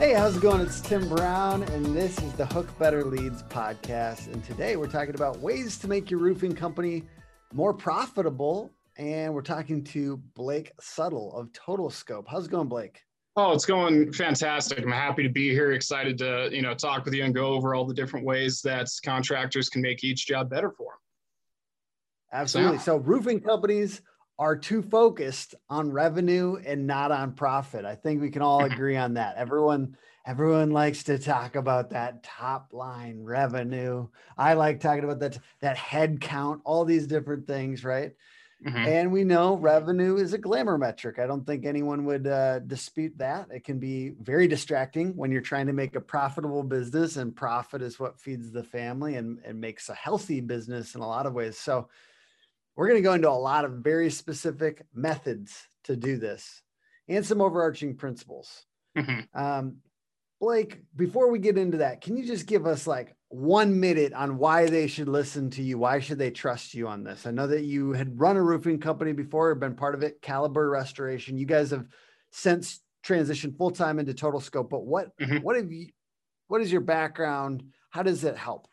Hey, how's it going? It's Tim Brown, and this is the Hook Better Leads podcast. And today we're talking about ways to make your roofing company more profitable. And we're talking to Blake Suttle of Total Scope. How's it going, Blake? Oh, it's going fantastic. I'm happy to be here. Excited to you know talk with you and go over all the different ways that contractors can make each job better for them. Absolutely. So, so roofing companies are too focused on revenue and not on profit. I think we can all agree on that. Everyone everyone likes to talk about that top line revenue. I like talking about that that head count, all these different things, right? Mm-hmm. And we know revenue is a glamour metric. I don't think anyone would uh, dispute that. It can be very distracting when you're trying to make a profitable business, and profit is what feeds the family and, and makes a healthy business in a lot of ways. So, we're going to go into a lot of very specific methods to do this and some overarching principles. Mm-hmm. Um, Blake, before we get into that, can you just give us like one minute on why they should listen to you? Why should they trust you on this? I know that you had run a roofing company before, been part of it, Caliber Restoration. You guys have since transitioned full time into Total Scope. But what mm-hmm. what have you? What is your background? How does it help?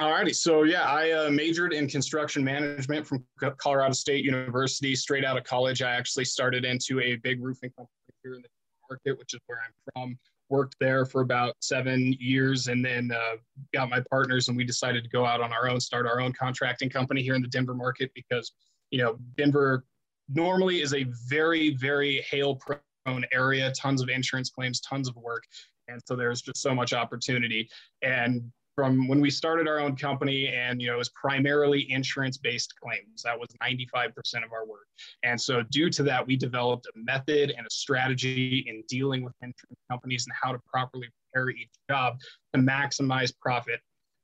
Alrighty, so yeah, I uh, majored in construction management from Colorado State University. Straight out of college, I actually started into a big roofing company here in the market, which is where I'm from. Worked there for about seven years, and then uh, got my partners, and we decided to go out on our own, start our own contracting company here in the Denver market because you know Denver normally is a very, very hail prone area, tons of insurance claims, tons of work, and so there's just so much opportunity and from when we started our own company and you know it was primarily insurance based claims. That was 95% of our work. And so due to that we developed a method and a strategy in dealing with insurance companies and how to properly prepare each job to maximize profit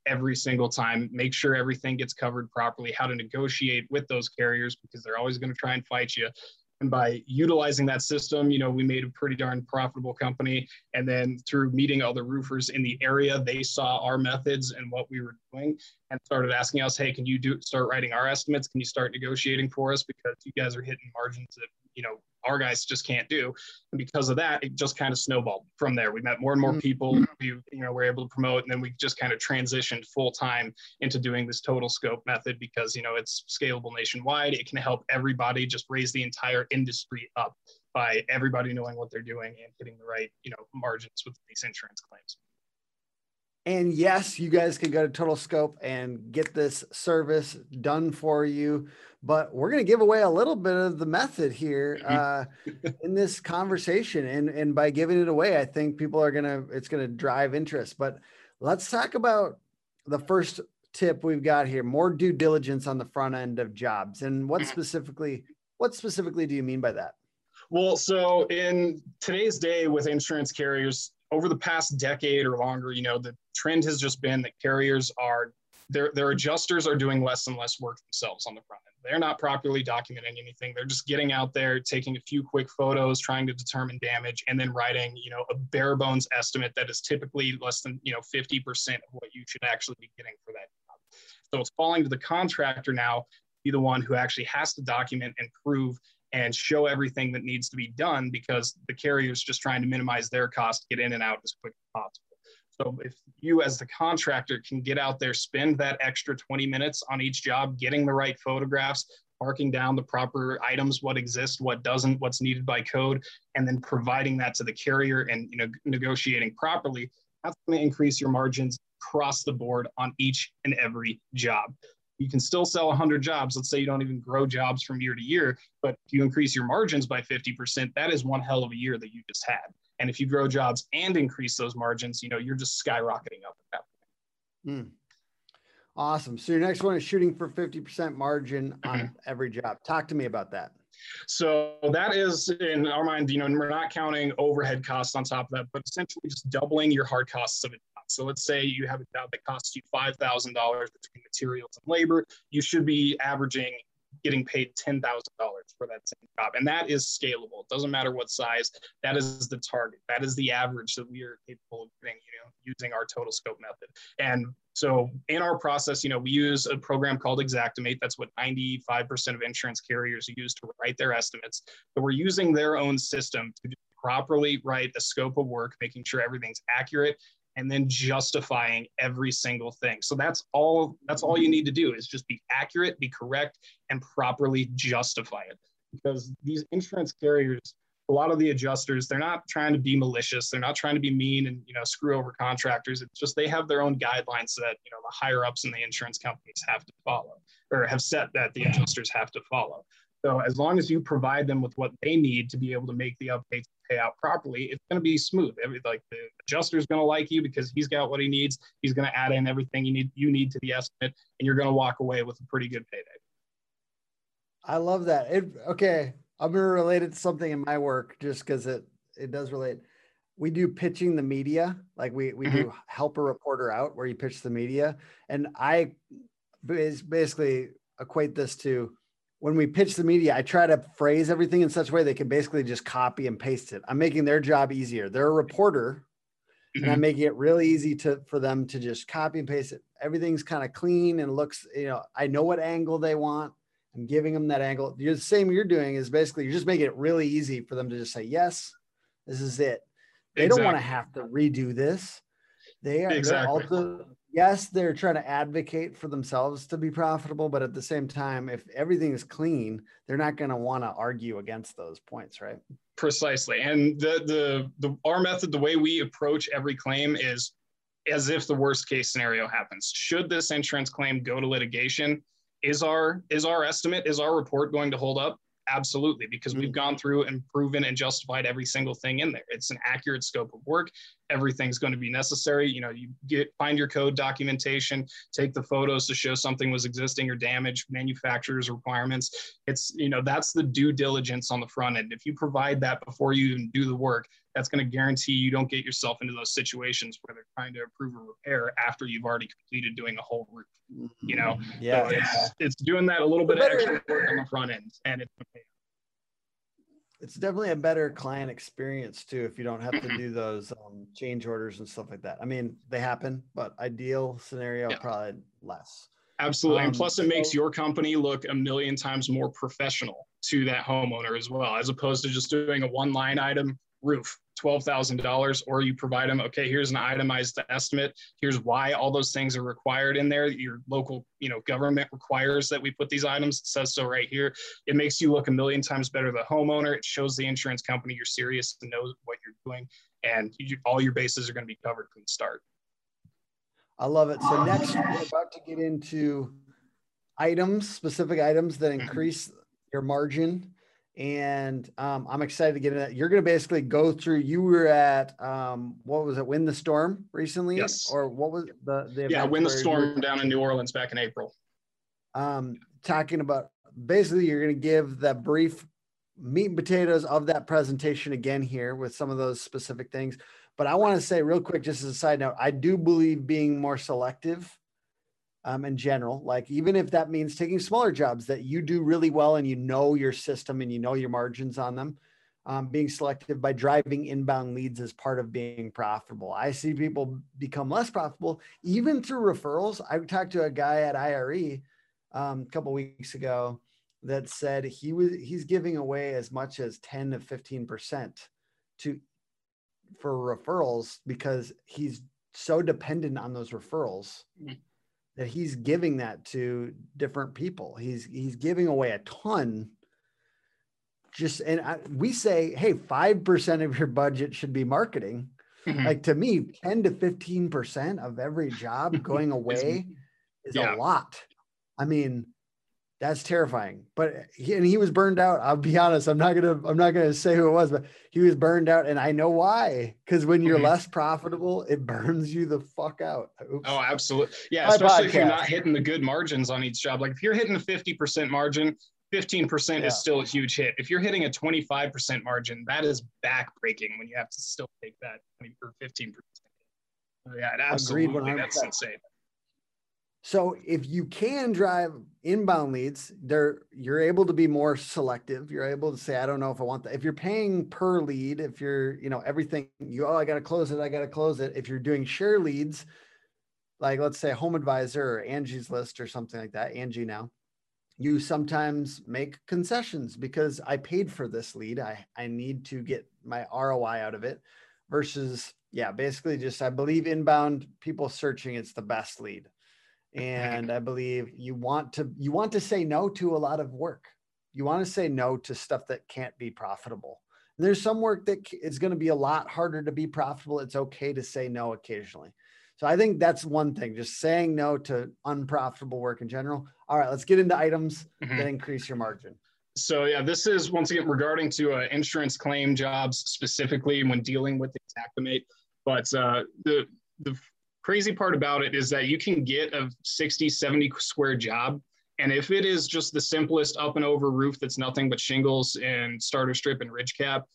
every single time make sure everything gets covered properly how to negotiate with those carriers because they're always going to try and fight you and by utilizing that system, you know, we made a pretty darn profitable company. And then through meeting other roofers in the area, they saw our methods and what we were doing and started asking us, hey, can you do start writing our estimates? Can you start negotiating for us? Because you guys are hitting margins that, you know, our guys just can't do. And because of that, it just kind of snowballed from there. We met more and more mm-hmm. people we, you know, were able to promote, and then we just kind of transitioned full time into doing this total scope method because, you know, it's scalable nationwide. It can help everybody just raise the entire industry up by everybody knowing what they're doing and hitting the right, you know, margins with these insurance claims. And yes, you guys can go to Total Scope and get this service done for you. But we're going to give away a little bit of the method here uh, in this conversation. And, and by giving it away, I think people are going to, it's going to drive interest. But let's talk about the first tip we've got here more due diligence on the front end of jobs. And what mm-hmm. specifically, what specifically do you mean by that? Well, so in today's day with insurance carriers, over the past decade or longer, you know, the trend has just been that carriers are their their adjusters are doing less and less work themselves on the front end. They're not properly documenting anything. They're just getting out there, taking a few quick photos, trying to determine damage, and then writing, you know, a bare bones estimate that is typically less than, you know, 50% of what you should actually be getting for that job. So it's falling to the contractor now to be the one who actually has to document and prove and show everything that needs to be done because the carrier is just trying to minimize their cost, get in and out as quick as possible. So if you as the contractor can get out there, spend that extra 20 minutes on each job, getting the right photographs, marking down the proper items, what exists, what doesn't, what's needed by code, and then providing that to the carrier and you know negotiating properly, that's going to increase your margins across the board on each and every job you can still sell 100 jobs. Let's say you don't even grow jobs from year to year, but if you increase your margins by 50%, that is one hell of a year that you just had. And if you grow jobs and increase those margins, you know, you're just skyrocketing up at that point. Mm. Awesome. So your next one is shooting for 50% margin on mm-hmm. every job. Talk to me about that. So that is in our mind, you know, we're not counting overhead costs on top of that, but essentially just doubling your hard costs of. So let's say you have a job that costs you $5,000 between materials and labor. You should be averaging getting paid $10,000 for that same job. And that is scalable. It doesn't matter what size, that is the target. That is the average that we are capable of getting, you know, using our total scope method. And so in our process, you know, we use a program called Xactimate. That's what 95% of insurance carriers use to write their estimates. But we're using their own system to properly write a scope of work, making sure everything's accurate and then justifying every single thing. So that's all that's all you need to do is just be accurate, be correct and properly justify it. Because these insurance carriers a lot of the adjusters they're not trying to be malicious they're not trying to be mean and you know screw over contractors it's just they have their own guidelines that you know the higher ups in the insurance companies have to follow or have set that the adjusters have to follow so as long as you provide them with what they need to be able to make the updates pay out properly, it's going to be smooth. Every like the adjuster's going to like you because he's got what he needs. He's going to add in everything you need you need to the estimate, and you're going to walk away with a pretty good payday. I love that. It, okay, I'm going to relate it to something in my work just because it it does relate. We do pitching the media, like we we mm-hmm. do help a reporter out where you pitch the media, and I is basically equate this to when we pitch the media, I try to phrase everything in such a way they can basically just copy and paste it. I'm making their job easier. They're a reporter, mm-hmm. and I'm mm-hmm. making it really easy to for them to just copy and paste it. Everything's kind of clean and looks, you know, I know what angle they want. I'm giving them that angle. You're the same you're doing is basically you're just making it really easy for them to just say, yes, this is it. They exactly. don't want to have to redo this. They are exactly. also yes, they're trying to advocate for themselves to be profitable, but at the same time, if everything is clean, they're not going to want to argue against those points, right? Precisely. And the, the the our method, the way we approach every claim is as if the worst case scenario happens. Should this insurance claim go to litigation, is our is our estimate, is our report going to hold up? Absolutely, because we've mm-hmm. gone through and proven and justified every single thing in there. It's an accurate scope of work. Everything's going to be necessary. You know, you get find your code documentation, take the photos to show something was existing or damaged, manufacturer's requirements. It's you know that's the due diligence on the front end. If you provide that before you even do the work, that's going to guarantee you don't get yourself into those situations where they're trying to approve a repair after you've already completed doing a whole roof. You know, mm-hmm. yeah, so it's, it's doing that a little bit of extra work on the front end, and it's it's definitely a better client experience too if you don't have to do those um, change orders and stuff like that. I mean, they happen, but ideal scenario yeah. probably less. Absolutely. Um, and plus, it so, makes your company look a million times more professional to that homeowner as well, as opposed to just doing a one line item roof $12,000 or you provide them, okay, here's an itemized estimate. Here's why all those things are required in there. Your local, you know, government requires that we put these items. It says so right here. It makes you look a million times better the homeowner. It shows the insurance company you're serious and knows what you're doing. And you, all your bases are going to be covered from the start. I love it. So next we're about to get into items, specific items that increase your margin and um, I'm excited to get into that. You're going to basically go through. You were at um, what was it? Win the Storm recently, yes. Or what was the the yeah? Win the Storm down in New Orleans back in April. Um, talking about basically, you're going to give that brief meat and potatoes of that presentation again here with some of those specific things. But I want to say real quick, just as a side note, I do believe being more selective um, in general. Like even if that means taking smaller jobs that you do really well and you know your system and you know your margins on them, um, being selective by driving inbound leads as part of being profitable. I see people become less profitable even through referrals. I talked to a guy at IRE um, a couple weeks ago that said he was he's giving away as much as 10 to 15 percent to for referrals because he's so dependent on those referrals mm-hmm that he's giving that to different people. He's he's giving away a ton. Just and I, we say, hey, five percent of your budget should be marketing. Mm-hmm. Like to me, ten to fifteen percent of every job going away is yeah. a lot. I mean, that's terrifying. But he, and he was burned out. I'll be honest. I'm not gonna. I'm not gonna say who it was, but he was burned out, and I know why. Because when you're mm-hmm. less profitable, it burns you the fuck out. Oops. Oh, absolutely. Yeah, My especially podcast. if you're not hitting the good margins on each job. Like if you're hitting a 50% margin, 15% yeah. is still a huge hit. If you're hitting a 25% margin, that is backbreaking when you have to still take that 20 or 15%. Oh, yeah, absolutely. That's insane. So if you can drive inbound leads, there you're able to be more selective. You're able to say, I don't know if I want that. If you're paying per lead, if you're, you know, everything you oh, I gotta close it, I gotta close it. If you're doing share leads, like let's say Home Advisor or Angie's List or something like that, Angi now, you sometimes make concessions because I paid for this lead. I, I need to get my ROI out of it versus, yeah, basically just I believe inbound people searching, it's the best lead and i believe you want to you want to say no to a lot of work. You want to say no to stuff that can't be profitable. And there's some work that is going to be a lot harder to be profitable. It's okay to say no occasionally. So i think that's one thing just saying no to unprofitable work in general. All right let's get into items mm-hmm. that increase your margin. So yeah this is once again regarding to uh, insurance claim jobs specifically when dealing with Xactimate but uh, the the crazy part about it is that you can get a 60, 70 square job. And if it is just the simplest up and over roof that's nothing but shingles and starter strip and ridge cap,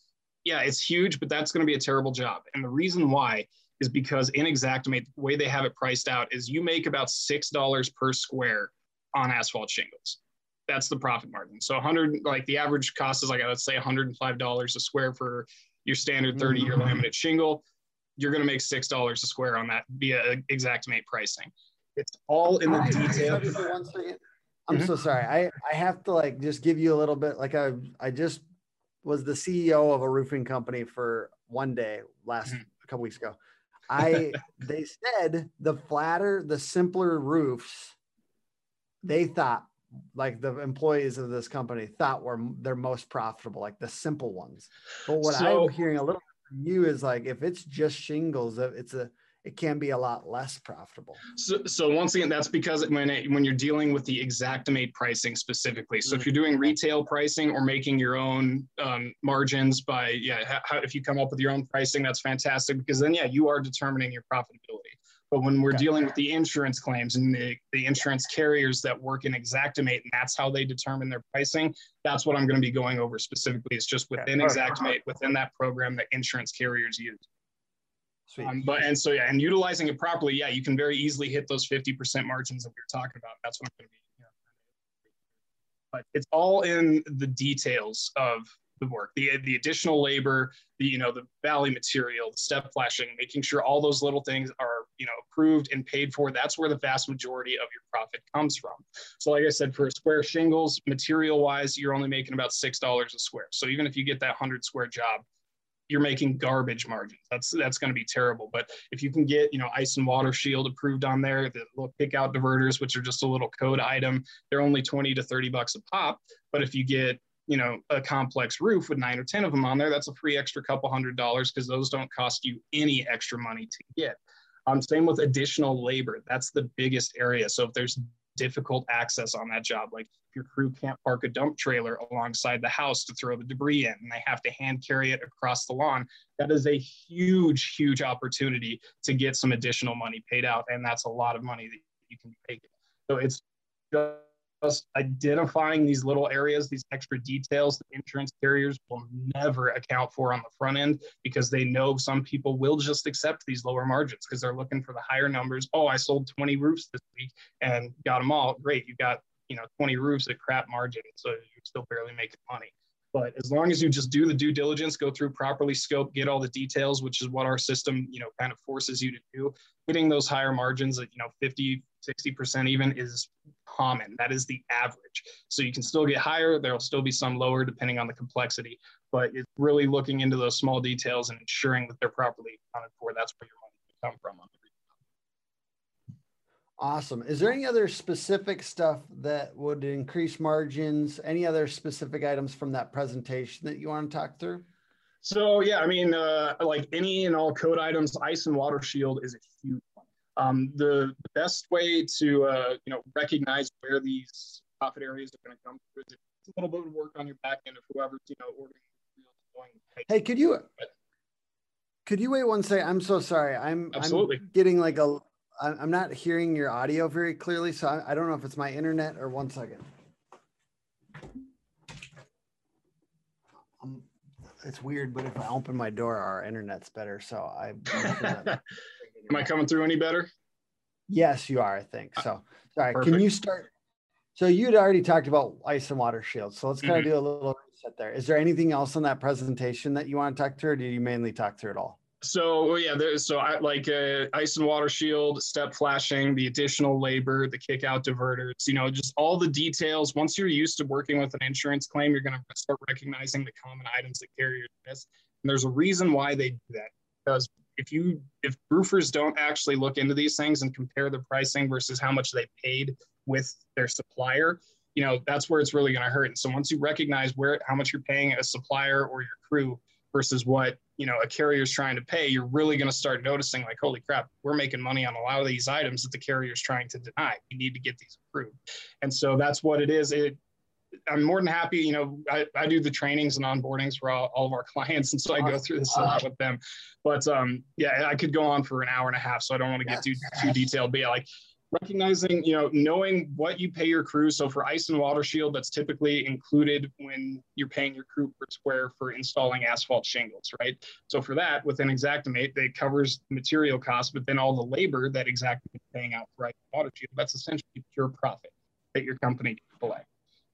yeah, it's huge, but that's going to be a terrible job. And the reason why is because in Xactimate, the way they have it priced out is you make about $6 per square on asphalt shingles. That's the profit margin. So 100, like the average cost is like, let's say $105 a square for your standard 30 year mm-hmm. laminate shingle you're going to make six dollars a square on that via Xactimate pricing. It's all in the detail. I'm mm-hmm. so sorry. I I have to like just give you a little bit. Like I I just was the CEO of a roofing company for one day last mm-hmm. a couple weeks ago. I they said the flatter, the simpler roofs, they thought like the employees of this company thought were their most profitable, like the simple ones. But what so, I'm hearing a little you is like if it's just shingles, uh, it's a it can be a lot less profitable. So, so once again, that's because when it, when you're dealing with the Xactimate pricing specifically. So mm-hmm. if you're doing retail pricing or making your own um, margins by yeah, how, if you come up with your own pricing, that's fantastic because then yeah, you are determining your profitability. But when we're okay. dealing with the insurance claims and the, the insurance carriers that work in Xactimate, and that's how they determine their pricing, that's what I'm going to be going over specifically. It's just within okay. Xactimate, within that program that insurance carriers use. Sweet. Um, but and so yeah, and utilizing it properly, yeah, you can very easily hit those 50% margins that we are talking about. That's what I'm going to be. Know, but it's all in the details of the work, the the additional labor, the you know the valley material, the step flashing, making sure all those little things are you know approved and paid for. That's where the vast majority of your profit comes from. So like I said, for square shingles, material wise, you're only making about six dollars a square. So even if you get that hundred square job, you're making garbage margins. That's that's going to be terrible. But if you can get you know ice and water shield approved on there, the little kick out diverters, which are just a little code item, they're only 20 to 30 bucks a pop. But if you get you know a complex roof with nine or ten of them on there that's a free extra couple hundred dollars because those don't cost you any extra money to get. Um, same with additional labor that's the biggest area. So if there's difficult access on that job like your crew can't park a dump trailer alongside the house to throw the debris in and they have to hand carry it across the lawn that is a huge huge opportunity to get some additional money paid out and that's a lot of money that you can take so it's just just identifying these little areas, these extra details that insurance carriers will never account for on the front end because they know some people will just accept these lower margins because they're looking for the higher numbers. Oh, I sold 20 roofs this week and got them all. Great. You got, you know, 20 roofs at crap margin. So you're still barely making money. But as long as you just do the due diligence, go through properly scope, get all the details, which is what our system, you know, kind of forces you to do, hitting those higher margins at, you know, 50, 60% even is common. That is the average. So you can still get higher. There'll still be some lower depending on the complexity, but it's really looking into those small details and ensuring that they're properly accounted for. That's where your money can come from. Awesome. Is there any other specific stuff that would increase margins? Any other specific items from that presentation that you want to talk through? So yeah, I mean, uh, like any and all code items, ice and water shield is a huge. Um, the, the, best way to uh, you know recognize where these profit areas are going to come through is a little bit of work on your back end of whoever's you know ordering. Hey, could you could you wait one second? I'm so sorry. I'm absolutely I'm getting like a I'm not hearing your audio very clearly, so I, I don't know if it's my internet or one second. Um, it's weird, but if I open my door, our internet's better. So I. Am I coming through any better? Yes, you are. I think so. Sorry. Perfect. Can you start? So you'd already talked about ice and water shields. So let's kind mm-hmm. of do a little reset there. Is there anything else on that presentation that you want to talk through, or do you mainly talk through it all? So yeah, there's so I like uh, ice and water shield, step flashing, the additional labor, the kick out diverters, you know, just all the details. Once you're used to working with an insurance claim, you're going to start recognizing the common items that carriers miss. And there's a reason why they do that. Because if you if roofers don't actually look into these things and compare the pricing versus how much they paid with their supplier, you know, that's where it's really going to hurt. And so once you recognize where how much you're paying a supplier or your crew versus what you know a carrier's trying to pay you're really going to start noticing like holy crap we're making money on a lot of these items that the carrier's trying to deny. We need to get these approved. And so that's what it is. It i'm more than happy you know i, I do the trainings and onboardings for all, all of our clients and so i go through this a lot with them but um yeah i could go on for an hour and a half so i don't want to get too too detailed but yeah like recognizing, you know, knowing what you pay your crew. So for ice and water shield, that's typically included when you're paying your crew per square for installing asphalt shingles, right? So for that, with an Xactimate, it covers material costs, but then all the labor that Xactimate is paying out for ice and water shield, that's essentially pure profit that your company can collect.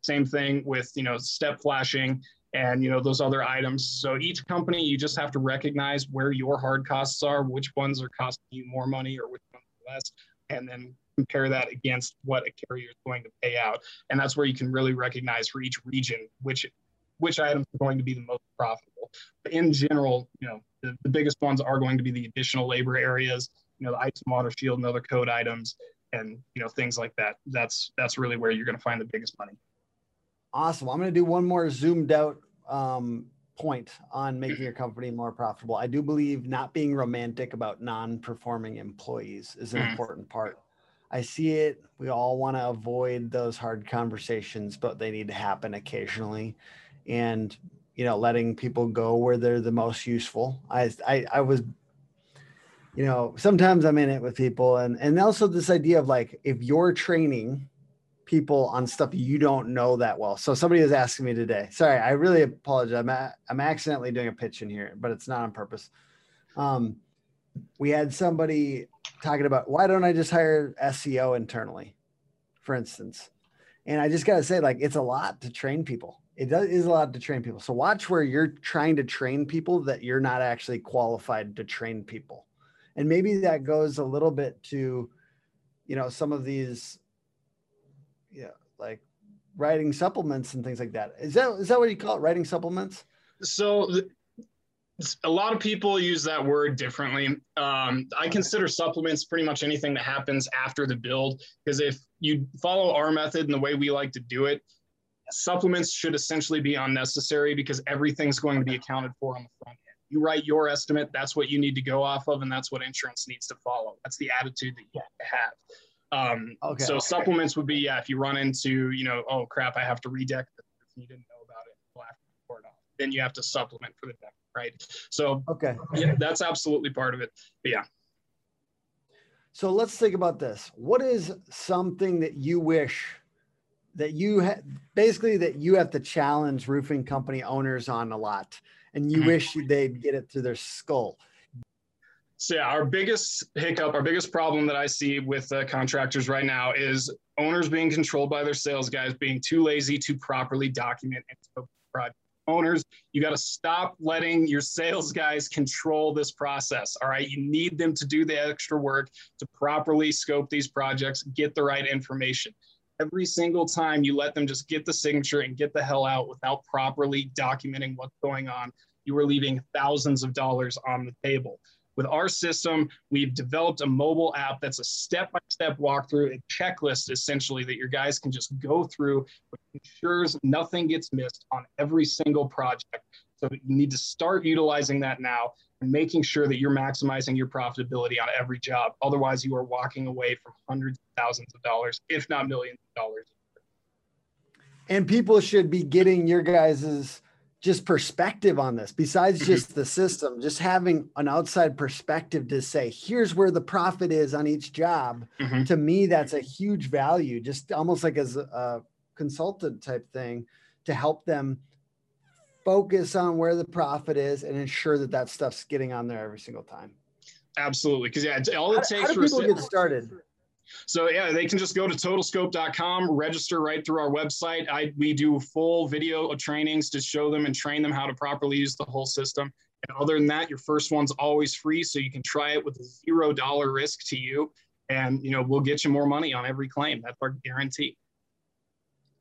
Same thing with, you know, step flashing and you know those other items so each company you just have to recognize where your hard costs are which ones are costing you more money or which ones less and then compare that against what a carrier is going to pay out. And that's where you can really recognize for each region which which items are going to be the most profitable. But in general, you know, the, the biggest ones are going to be the additional labor areas, you know, the ice and water shield and other code items and you know things like that. That's that's really where you're going to find the biggest money. Awesome. I'm going to do one more zoomed out um, point on making your company more profitable. I do believe not being romantic about non-performing employees is an mm. important part I see it. We all want to avoid those hard conversations, but they need to happen occasionally. And you know, letting people go where they're the most useful. I I, I was you know, sometimes I'm in it with people and and also this idea of like if you're training people on stuff you don't know that well. So somebody was asking me today. Sorry, I really apologize. I'm, a, I'm accidentally doing a pitch in here, but it's not on purpose. Um, we had somebody talking about why don't I just hire SEO internally, for instance. And I just got to say, like, it's a lot to train people. It does is a lot to train people. So watch where you're trying to train people that you're not actually qualified to train people. And maybe that goes a little bit to, you know, some of these, yeah, like writing supplements and things like that. Is that is that what you call it? Writing supplements? So a lot of people use that word differently. Um, I consider supplements pretty much anything that happens after the build because if you follow our method and the way we like to do it, supplements should essentially be unnecessary because everything's going to be accounted for on the front end. You write your estimate, that's what you need to go off of, and that's what insurance needs to follow. That's the attitude that you have to have. Um, okay, so okay. supplements would be yeah, if you run into you know oh crap, I have to redeck this, you didn't know about it, we'll have to report off. Then you have to supplement for the deck right? So okay, yeah, that's absolutely part of it. But yeah. So let's think about this. What is something that you wish that you ha- basically that you have to challenge roofing company owners on a lot, and you mm-hmm. wish they'd get it to their skull? So yeah, our biggest hiccup, our biggest problem that I see with uh, contractors right now is owners being controlled by their sales guys, being too lazy to properly document and project owners, you got to stop letting your sales guys control this process. All right. You need them to do the extra work to properly scope these projects, get the right information. Every single time you let them just get the signature and get the hell out without properly documenting what's going on, you are leaving thousands of dollars on the table. With our system, we've developed a mobile app that's a step by step walkthrough, a checklist essentially that your guys can just go through, which ensures nothing gets missed on every single project. So you need to start utilizing that now and making sure that you're maximizing your profitability on every job. Otherwise, you are walking away from hundreds of thousands of dollars, if not millions of dollars. And people should be getting your guys's just perspective on this besides mm-hmm. just the system just having an outside perspective to say here's where the profit is on each job mm-hmm. to me that's a huge value just almost like as a consultant type thing to help them focus on where the profit is and ensure that that stuff's getting on there every single time absolutely because yeah all it takes how, how do people get started So yeah, they can just go to totalscope.com, register right through our website. I we do full video trainings to show them and train them how to properly use the whole system. And other than that, your first one's always free, so you can try it with a zero dollar risk to you. And you know, we'll get you more money on every claim. That's our guarantee.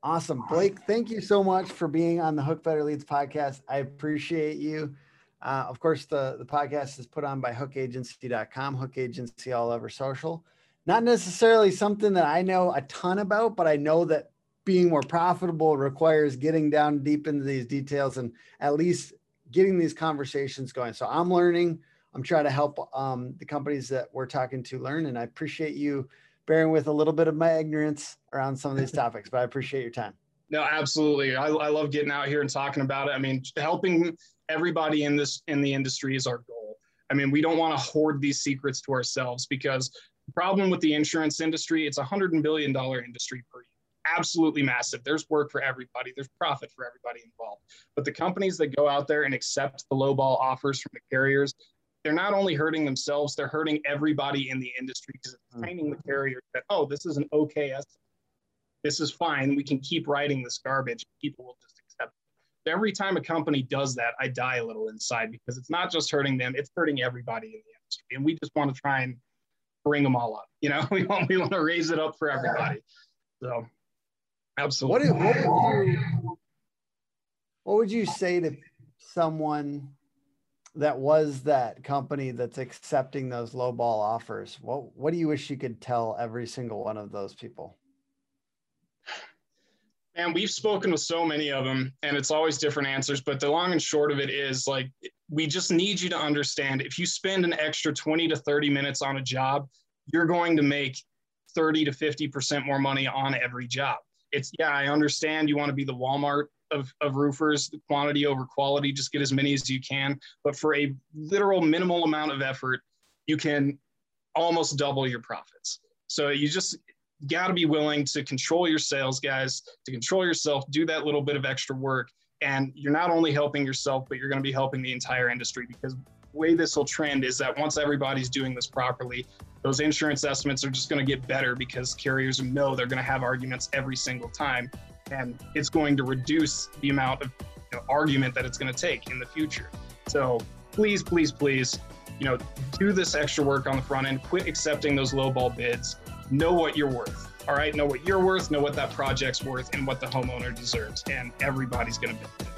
Awesome. Blake, thank you so much for being on the Hook Better Leads podcast. I appreciate you. Uh, of course, the, the podcast is put on by hookagency.com, Hook Agency all over social. Not necessarily something that I know a ton about, but I know that being more profitable requires getting down deep into these details and at least getting these conversations going. So I'm learning. I'm trying to help um, the companies that we're talking to learn, and I appreciate you bearing with a little bit of my ignorance around some of these topics, but I appreciate your time. No, absolutely. I, I love getting out here and talking about it. I mean, helping everybody in this in the industry is our goal. I mean, we don't want to hoard these secrets to ourselves because problem with the insurance industry, it's a hundred billion dollar industry per year. Absolutely massive. There's work for everybody. There's profit for everybody involved. But the companies that go out there and accept the lowball offers from the carriers, they're not only hurting themselves, they're hurting everybody in the industry because it's mm. training the carrier that, oh, this is an okay estimate. This is fine. We can keep writing this garbage. People will just accept it. Every time a company does that, I die a little inside because it's not just hurting them, it's hurting everybody in the industry. And we just want to try and bring them all up. You know, we want, we want to raise it up for everybody. So absolutely. What, what, would you, what would you say to someone that was that company that's accepting those low ball offers what what do you wish you could tell every single one of those people and we've spoken with so many of them and it's always different answers but the long and short of it is like we just need you to understand if you spend an extra 20 to 30 minutes on a job you're going to make 30 to 50% more money on every job it's yeah i understand you want to be the walmart of, of roofers, the quantity over quality, just get as many as you can. But for a literal minimal amount of effort, you can almost double your profits. So you just got to be willing to control your sales, guys, to control yourself, do that little bit of extra work. And you're not only helping yourself, but you're going to be helping the entire industry because the way this will trend is that once everybody's doing this properly, those insurance estimates are just going to get better because carriers know they're going to have arguments every single time and it's going to reduce the amount of you know, argument that it's going to take in the future. So please, please, please, you know, do this extra work on the front end. Quit accepting those lowball bids. Know what you're worth. All right, know what you're worth. Know what that project's worth, and what the homeowner deserves. And everybody's going to benefit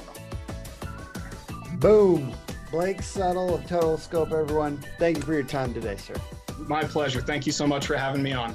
from. Boom. Blake Settle of Total Scope, everyone. Thank you for your time today, sir. My pleasure. Thank you so much for having me on.